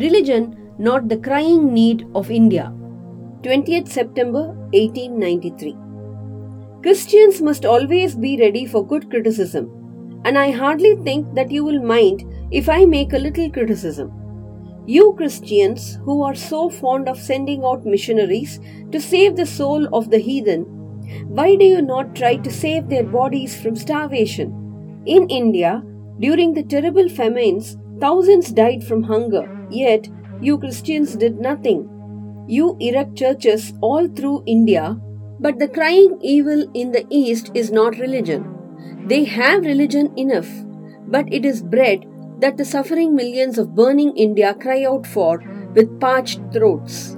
Religion not the crying need of India. 20th September 1893. Christians must always be ready for good criticism, and I hardly think that you will mind if I make a little criticism. You Christians, who are so fond of sending out missionaries to save the soul of the heathen, why do you not try to save their bodies from starvation? In India, during the terrible famines, thousands died from hunger, yet you Christians did nothing. You erect churches all through India, but the crying evil in the East is not religion. They have religion enough, but it is bread that the suffering millions of burning India cry out for with parched throats.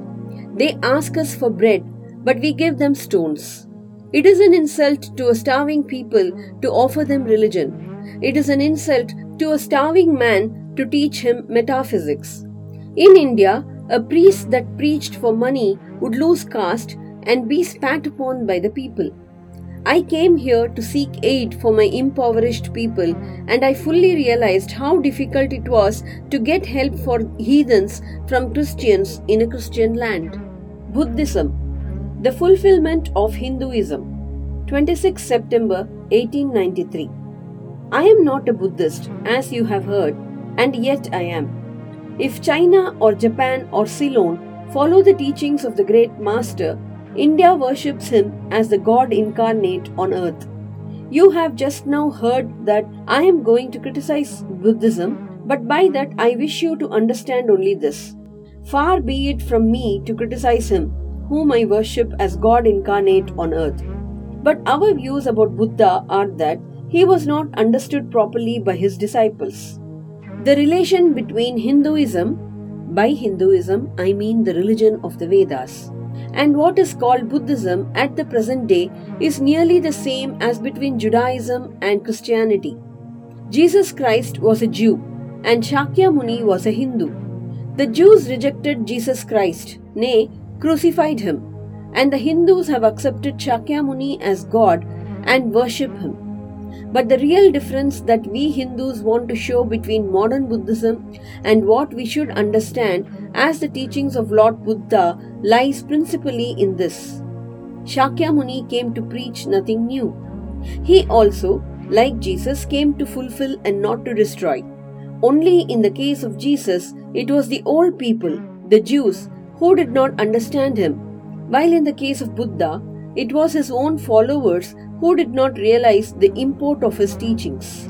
They ask us for bread, but we give them stones. It is an insult to a starving people to offer them religion. It is an insult to a starving man to teach him metaphysics. In India, a priest that preached for money would lose caste and be spat upon by the people. I came here to seek aid for my impoverished people, and I fully realized how difficult it was to get help for heathens from Christians in a Christian land. Buddhism The Fulfillment of Hinduism 26 September 1893 I am not a Buddhist, as you have heard, and yet I am. If China or Japan or Ceylon follow the teachings of the great master, India worships him as the God incarnate on earth. You have just now heard that I am going to criticize Buddhism, but by that I wish you to understand only this. Far be it from me to criticize him, whom I worship as God incarnate on earth. But our views about Buddha are that he was not understood properly by his disciples. The relation between Hinduism, by Hinduism I mean the religion of the Vedas, and what is called Buddhism at the present day is nearly the same as between Judaism and Christianity. Jesus Christ was a Jew and Shakyamuni was a Hindu. The Jews rejected Jesus Christ, nay, crucified him, and the Hindus have accepted Shakyamuni as God and worship him. But the real difference that we Hindus want to show between modern Buddhism and what we should understand as the teachings of Lord Buddha lies principally in this. Shakyamuni came to preach nothing new. He also, like Jesus, came to fulfill and not to destroy. Only in the case of Jesus, it was the old people, the Jews, who did not understand him, while in the case of Buddha, it was his own followers who did not realize the import of his teachings.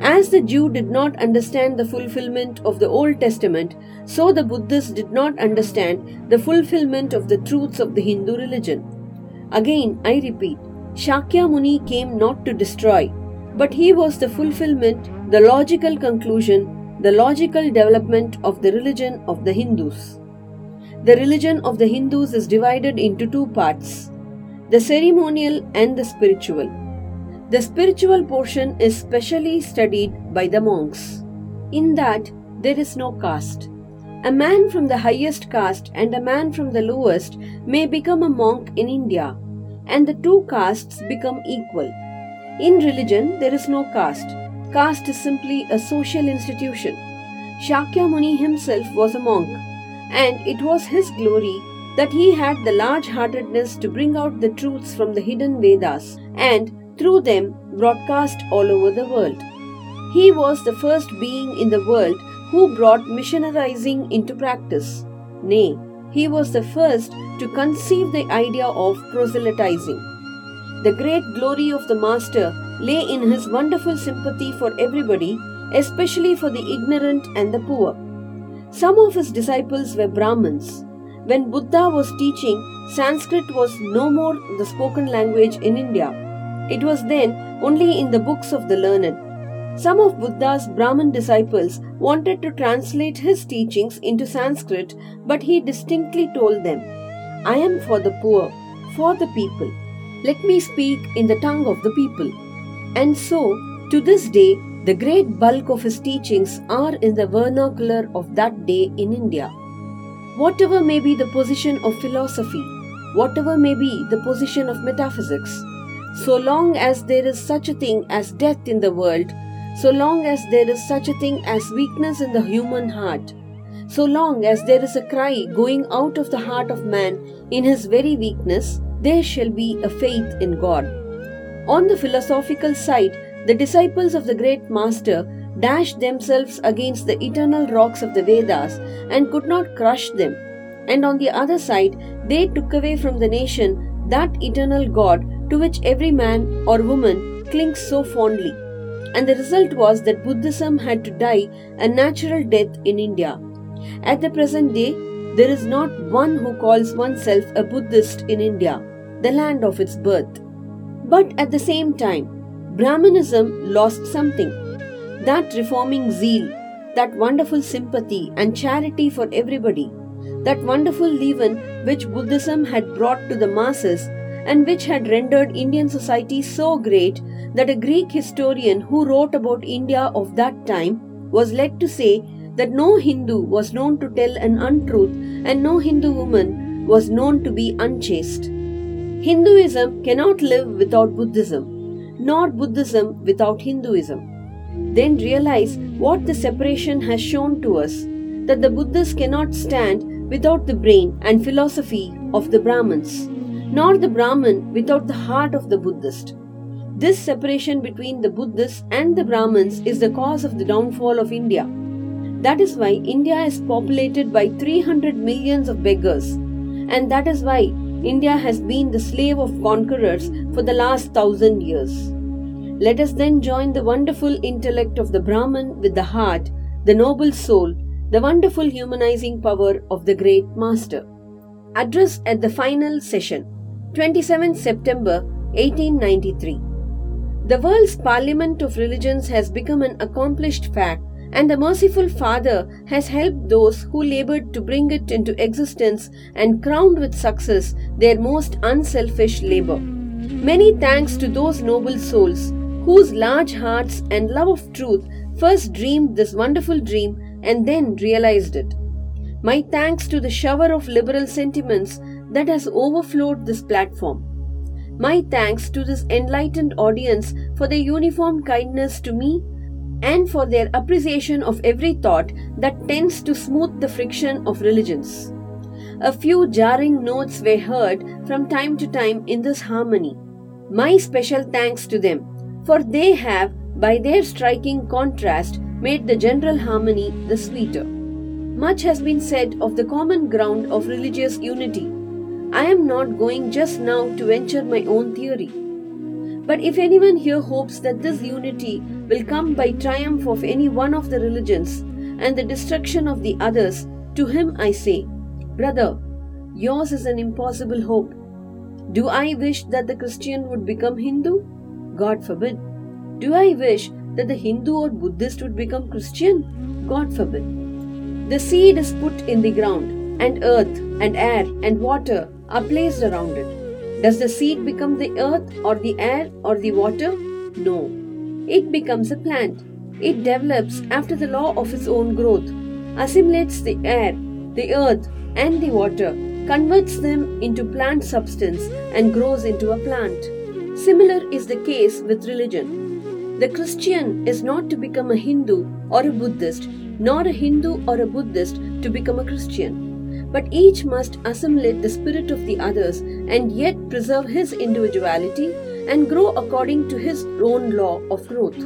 As the Jew did not understand the fulfillment of the Old Testament, so the Buddhist did not understand the fulfillment of the truths of the Hindu religion. Again, I repeat, Shakyamuni came not to destroy, but he was the fulfillment, the logical conclusion, the logical development of the religion of the Hindus. The religion of the Hindus is divided into two parts the ceremonial and the spiritual. The spiritual portion is specially studied by the monks. In that, there is no caste. A man from the highest caste and a man from the lowest may become a monk in India, and the two castes become equal. In religion, there is no caste. Caste is simply a social institution. Shakyamuni himself was a monk, and it was his glory that he had the large heartedness to bring out the truths from the hidden Vedas and through them broadcast all over the world. He was the first being in the world who brought missionarizing into practice. Nay, he was the first to conceive the idea of proselytizing. The great glory of the Master lay in his wonderful sympathy for everybody, especially for the ignorant and the poor. Some of his disciples were Brahmins, when Buddha was teaching, Sanskrit was no more the spoken language in India. It was then only in the books of the learned. Some of Buddha's Brahmin disciples wanted to translate his teachings into Sanskrit, but he distinctly told them, I am for the poor, for the people. Let me speak in the tongue of the people. And so, to this day, the great bulk of his teachings are in the vernacular of that day in India. Whatever may be the position of philosophy, whatever may be the position of metaphysics, so long as there is such a thing as death in the world, so long as there is such a thing as weakness in the human heart, So long as there is a cry going out of the heart of man in his very weakness, there shall be a faith in God. On the philosophical side, the disciples of the great master dashed themselves against the eternal rocks of the Vedas and could not crush them. And on the other side, they took away from the nation that eternal God to which every man or woman clings so fondly. And the result was that Buddhism had to die a natural death in India. At the present day, there is not one who calls oneself a Buddhist in India, the land of its birth. But at the same time, Brahmanism lost something that reforming zeal, that wonderful sympathy and charity for everybody, that wonderful leaven which Buddhism had brought to the masses and which had rendered Indian society so great that a Greek historian who wrote about India of that time was led to say that no Hindu was known to tell an untruth and no Hindu woman was known to be unchaste. Hinduism cannot live without Buddhism, nor Buddhism without Hinduism then realize what the separation has shown to us that the Buddhists cannot stand without the brain and philosophy of the Brahmins, nor the Brahmin without the heart of the Buddhist. This separation between the Buddhists and the Brahmins is the cause of the downfall of India. That is why India is populated by 300 millions of beggars, and that is why India has been the slave of conquerors for the last thousand years. Let us then join the wonderful intellect of the Brahman with the heart, the noble soul, the wonderful humanizing power of the great master. Address at the final session, 27 September 1893. The world's parliament of religions has become an accomplished fact, and the merciful Father has helped those who labored to bring it into existence and crowned with success their most unselfish labor. Many thanks to those noble souls whose large hearts and love of truth first dreamed this wonderful dream and then realized it. My thanks to the shower of liberal sentiments that has overflowed this platform. My thanks to this enlightened audience for their uniform kindness to me and for their appreciation of every thought that tends to smooth the friction of religions. A few jarring notes were heard from time to time in this harmony. My special thanks to them for they have, by their striking contrast, made the general harmony the sweeter. Much has been said of the common ground of religious unity. I am not going just now to venture my own theory. But if anyone here hopes that this unity will come by triumph of any one of the religions and the destruction of the others, to him I say, Brother, yours is an impossible hope. Do I wish that the Christian would become Hindu? God forbid. Do I wish that the Hindu or Buddhist would become Christian? God forbid. The seed is put in the ground, and earth, and air, and water are placed around it. Does the seed become the earth, or the air, or the water? No. It becomes a plant. It develops after the law of its own growth, assimilates the air, the earth, and the water, converts them into plant substance, and grows into a plant. Similar is the case with religion. The Christian is not to become a Hindu or a Buddhist, nor a Hindu or a Buddhist to become a Christian. But each must assimilate the spirit of the others and yet preserve his individuality and grow according to his own law of growth.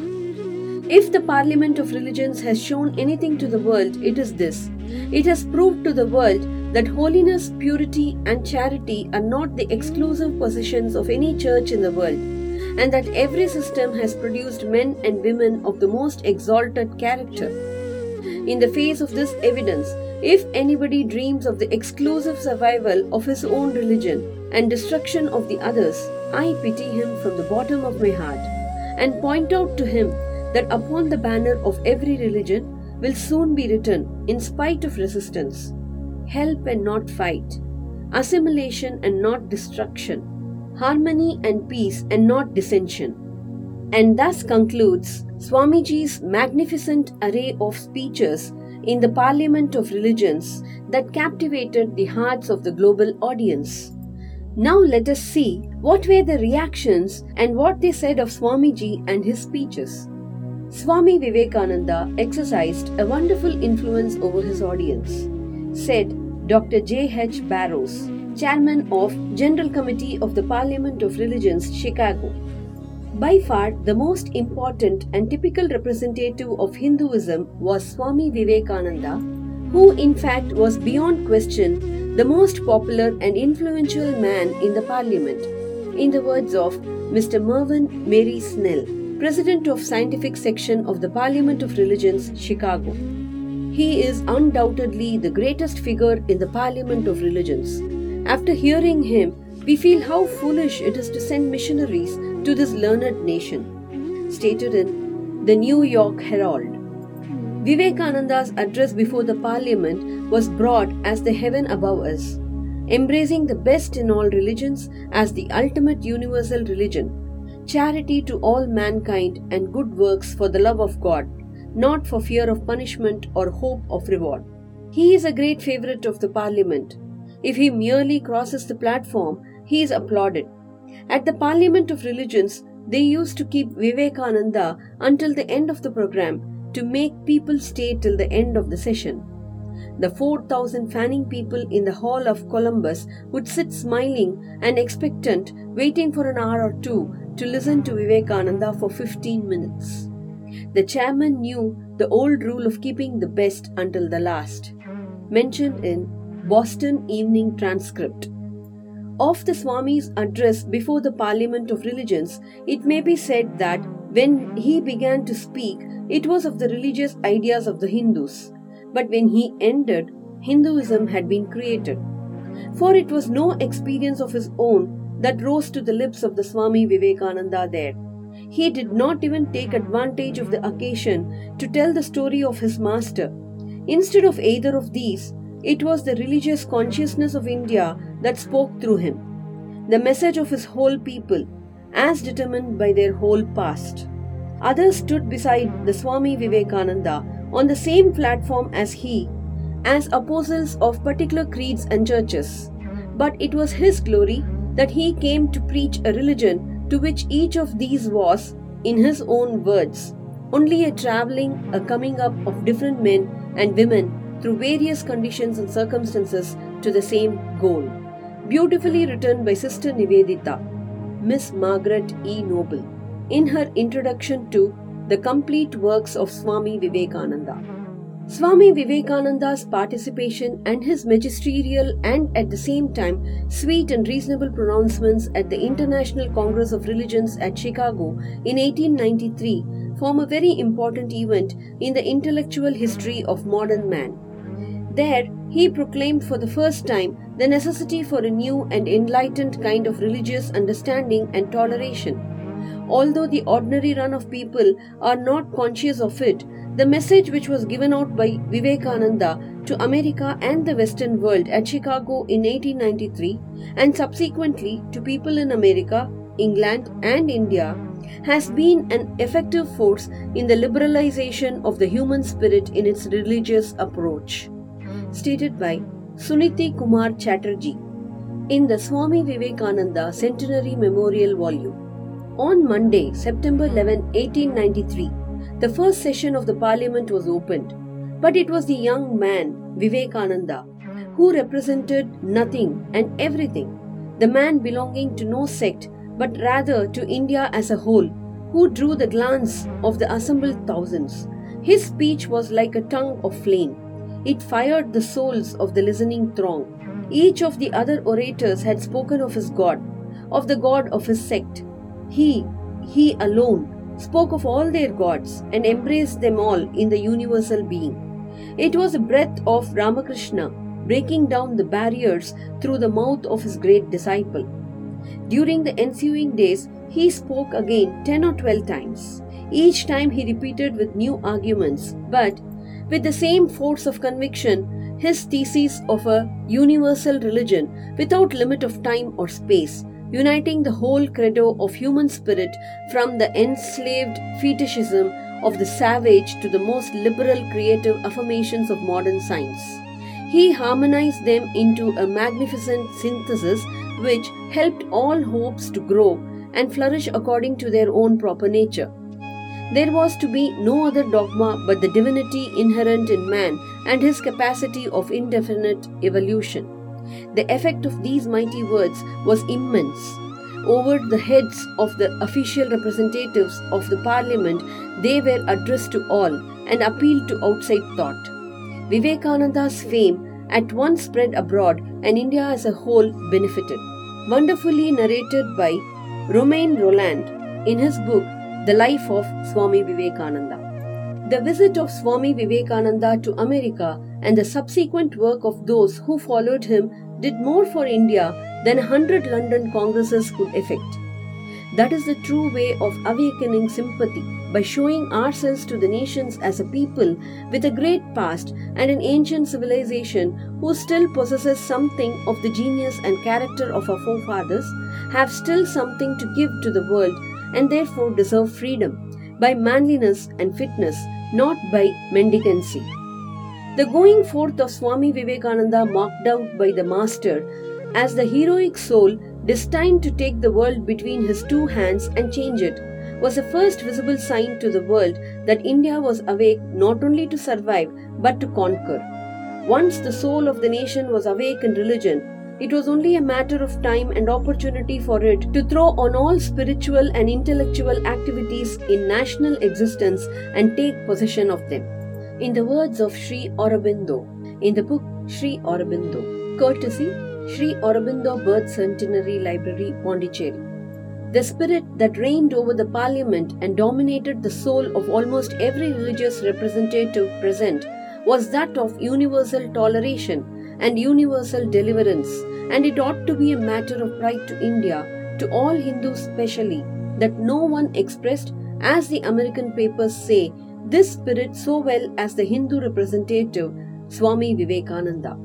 If the Parliament of Religions has shown anything to the world, it is this. It has proved to the world that holiness, purity, and charity are not the exclusive possessions of any church in the world, and that every system has produced men and women of the most exalted character. In the face of this evidence, if anybody dreams of the exclusive survival of his own religion and destruction of the others, I pity him from the bottom of my heart and point out to him that upon the banner of every religion will soon be written, in spite of resistance, help and not fight, assimilation and not destruction, harmony and peace and not dissension. And thus concludes Swamiji's magnificent array of speeches in the Parliament of Religions that captivated the hearts of the global audience. Now let us see what were the reactions and what they said of Swamiji and his speeches. Swami Vivekananda exercised a wonderful influence over his audience, said Dr. J. H. Barrows, chairman of General Committee of the Parliament of Religions, Chicago. By far, the most important and typical representative of Hinduism was Swami Vivekananda, who in fact was beyond question the most popular and influential man in the parliament, in the words of Mr. Mervyn Mary Snell. President of Scientific Section of the Parliament of Religions, Chicago. He is undoubtedly the greatest figure in the Parliament of Religions. After hearing him, we feel how foolish it is to send missionaries to this learned nation. Stated in the New York Herald. Vivekananda's address before the Parliament was broad as the heaven above us, embracing the best in all religions as the ultimate universal religion charity to all mankind, and good works for the love of God, not for fear of punishment or hope of reward. He is a great favorite of the Parliament. If he merely crosses the platform, he is applauded. At the Parliament of Religions, they used to keep Vivekananda until the end of the program to make people stay till the end of the session. The 4,000 fanning people in the Hall of Columbus would sit smiling and expectant, waiting for an hour or two to listen to Vivekananda for 15 minutes. The chairman knew the old rule of keeping the best until the last, mentioned in Boston Evening Transcript. Of the Swami's address before the Parliament of Religions, it may be said that when he began to speak, it was of the religious ideas of the Hindus, but when he ended, Hinduism had been created. For it was no experience of his own that rose to the lips of the Swami Vivekananda there. He did not even take advantage of the occasion to tell the story of his master. Instead of either of these, it was the religious consciousness of India that spoke through him, the message of his whole people, as determined by their whole past. Others stood beside the Swami Vivekananda on the same platform as he, as apostles of particular creeds and churches. But it was his glory that he came to preach a religion to which each of these was, in his own words, only a traveling, a coming up of different men and women through various conditions and circumstances to the same goal. Beautifully written by Sister Nivedita, Miss Margaret E. Noble, in her introduction to The Complete Works of Swami Vivekananda. Swami Vivekananda's participation and his magisterial and at the same time sweet and reasonable pronouncements at the International Congress of Religions at Chicago in 1893 form a very important event in the intellectual history of modern man. There, he proclaimed for the first time the necessity for a new and enlightened kind of religious understanding and toleration. Although the ordinary run of people are not conscious of it, the message which was given out by Vivekananda to America and the Western world at Chicago in 1893 and subsequently to people in America, England, and India has been an effective force in the liberalization of the human spirit in its religious approach. Stated by Suniti Kumar Chatterjee in the Swami Vivekananda Centenary Memorial Volume. On Monday, September 11, 1893, the first session of the parliament was opened, but it was the young man, Vivekananda, who represented nothing and everything, the man belonging to no sect but rather to India as a whole, who drew the glance of the assembled thousands. His speech was like a tongue of flame. It fired the souls of the listening throng. Each of the other orators had spoken of his God, of the God of his sect. He, he alone, spoke of all their gods and embraced them all in the universal being. It was a breath of Ramakrishna breaking down the barriers through the mouth of his great disciple. During the ensuing days, he spoke again 10 or 12 times. Each time he repeated with new arguments, but with the same force of conviction, his thesis of a universal religion without limit of time or space uniting the whole credo of human spirit from the enslaved fetishism of the savage to the most liberal creative affirmations of modern science. He harmonized them into a magnificent synthesis which helped all hopes to grow and flourish according to their own proper nature. There was to be no other dogma but the divinity inherent in man and his capacity of indefinite evolution. The effect of these mighty words was immense. Over the heads of the official representatives of the parliament, they were addressed to all and appealed to outside thought. Vivekananda's fame at once spread abroad and India as a whole benefited. Wonderfully narrated by Romain Rolland in his book The Life of Swami Vivekananda. The visit of Swami Vivekananda to America and the subsequent work of those who followed him did more for India than a hundred London congresses could effect. That is the true way of awakening sympathy by showing ourselves to the nations as a people with a great past and an ancient civilization who still possesses something of the genius and character of our forefathers, have still something to give to the world and therefore deserve freedom by manliness and fitness not by mendicancy. The going forth of Swami Vivekananda, marked out by the Master as the heroic soul destined to take the world between his two hands and change it, was the first visible sign to the world that India was awake not only to survive but to conquer. Once the soul of the nation was awake in religion, it was only a matter of time and opportunity for it to throw on all spiritual and intellectual activities in national existence and take possession of them. In the words of Sri Aurobindo, in the book Sri Aurobindo, courtesy Sri Aurobindo Birth Centenary Library, Pondicherry. The spirit that reigned over the parliament and dominated the soul of almost every religious representative present was that of universal toleration and universal deliverance, and it ought to be a matter of pride to India, to all Hindus specially, that no one expressed, as the American papers say, this spirit so well as the Hindu representative Swami Vivekananda.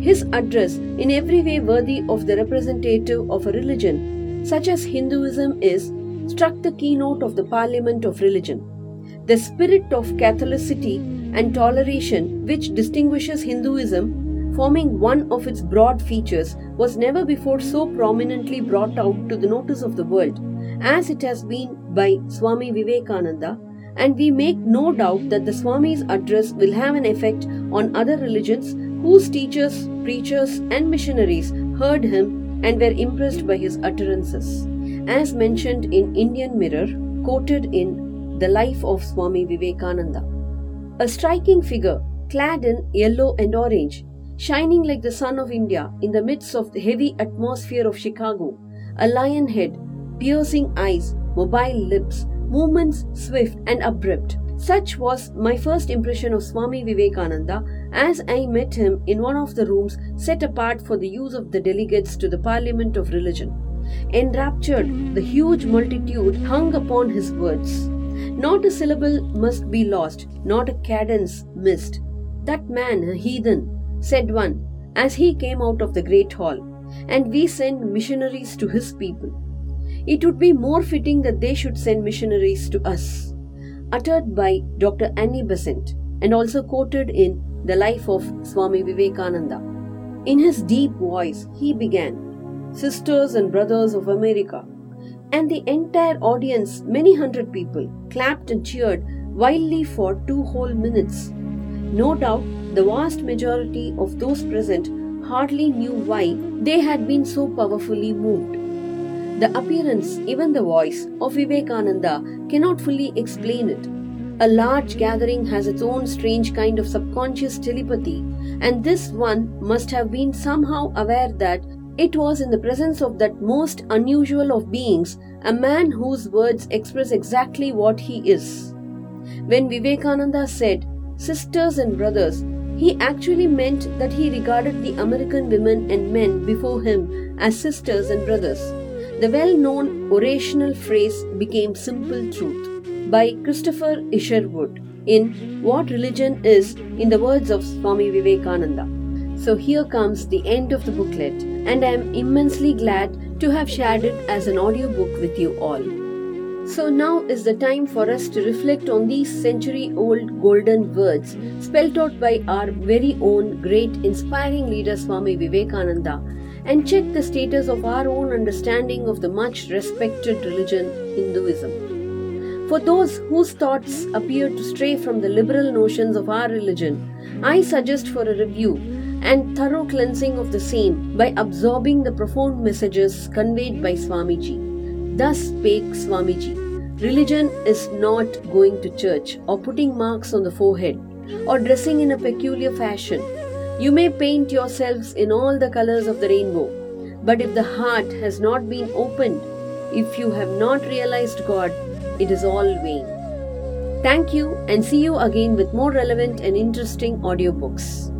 His address, in every way worthy of the representative of a religion such as Hinduism is, struck the keynote of the Parliament of Religion. The spirit of Catholicity and toleration, which distinguishes Hinduism forming one of its broad features, was never before so prominently brought out to the notice of the world as it has been by Swami Vivekananda, and we make no doubt that the Swami's address will have an effect on other religions whose teachers, preachers, and missionaries heard him and were impressed by his utterances. As mentioned in Indian Mirror, quoted in The Life of Swami Vivekananda. A striking figure, clad in yellow and orange, shining like the sun of India in the midst of the heavy atmosphere of Chicago, a lion head, piercing eyes, mobile lips, movements swift and abrupt. Such was my first impression of Swami Vivekananda as I met him in one of the rooms set apart for the use of the delegates to the Parliament of Religion. Enraptured, the huge multitude hung upon his words. Not a syllable must be lost, not a cadence missed. That man, a heathen, said one, as he came out of the great hall, and we send missionaries to his people. It would be more fitting that they should send missionaries to us. Uttered by Dr. Annie Besant and also quoted in The Life of Swami Vivekananda. In his deep voice, he began, Sisters and Brothers of America. And the entire audience, many hundred people, clapped and cheered wildly for two whole minutes. No doubt the vast majority of those present hardly knew why they had been so powerfully moved. The appearance, even the voice, of Vivekananda cannot fully explain it. A large gathering has its own strange kind of subconscious telepathy, and this one must have been somehow aware that it was in the presence of that most unusual of beings, a man whose words express exactly what he is. When Vivekananda said, Sisters and brothers, he actually meant that he regarded the American women and men before him as sisters and brothers. The well known orational phrase became simple truth by Christopher Isherwood in What Religion Is, in the words of Swami Vivekananda. So here comes the end of the booklet, and I am immensely glad to have shared it as an audiobook with you all. So now is the time for us to reflect on these century old golden words spelt out by our very own great inspiring leader Swami Vivekananda and check the status of our own understanding of the much respected religion Hinduism. For those whose thoughts appear to stray from the liberal notions of our religion, I suggest for a review and thorough cleansing of the same by absorbing the profound messages conveyed by Swamiji. Thus spake Swamiji Religion is not going to church or putting marks on the forehead or dressing in a peculiar fashion. You may paint yourselves in all the colors of the rainbow, but if the heart has not been opened, if you have not realized God, it is all vain. Thank you and see you again with more relevant and interesting audiobooks.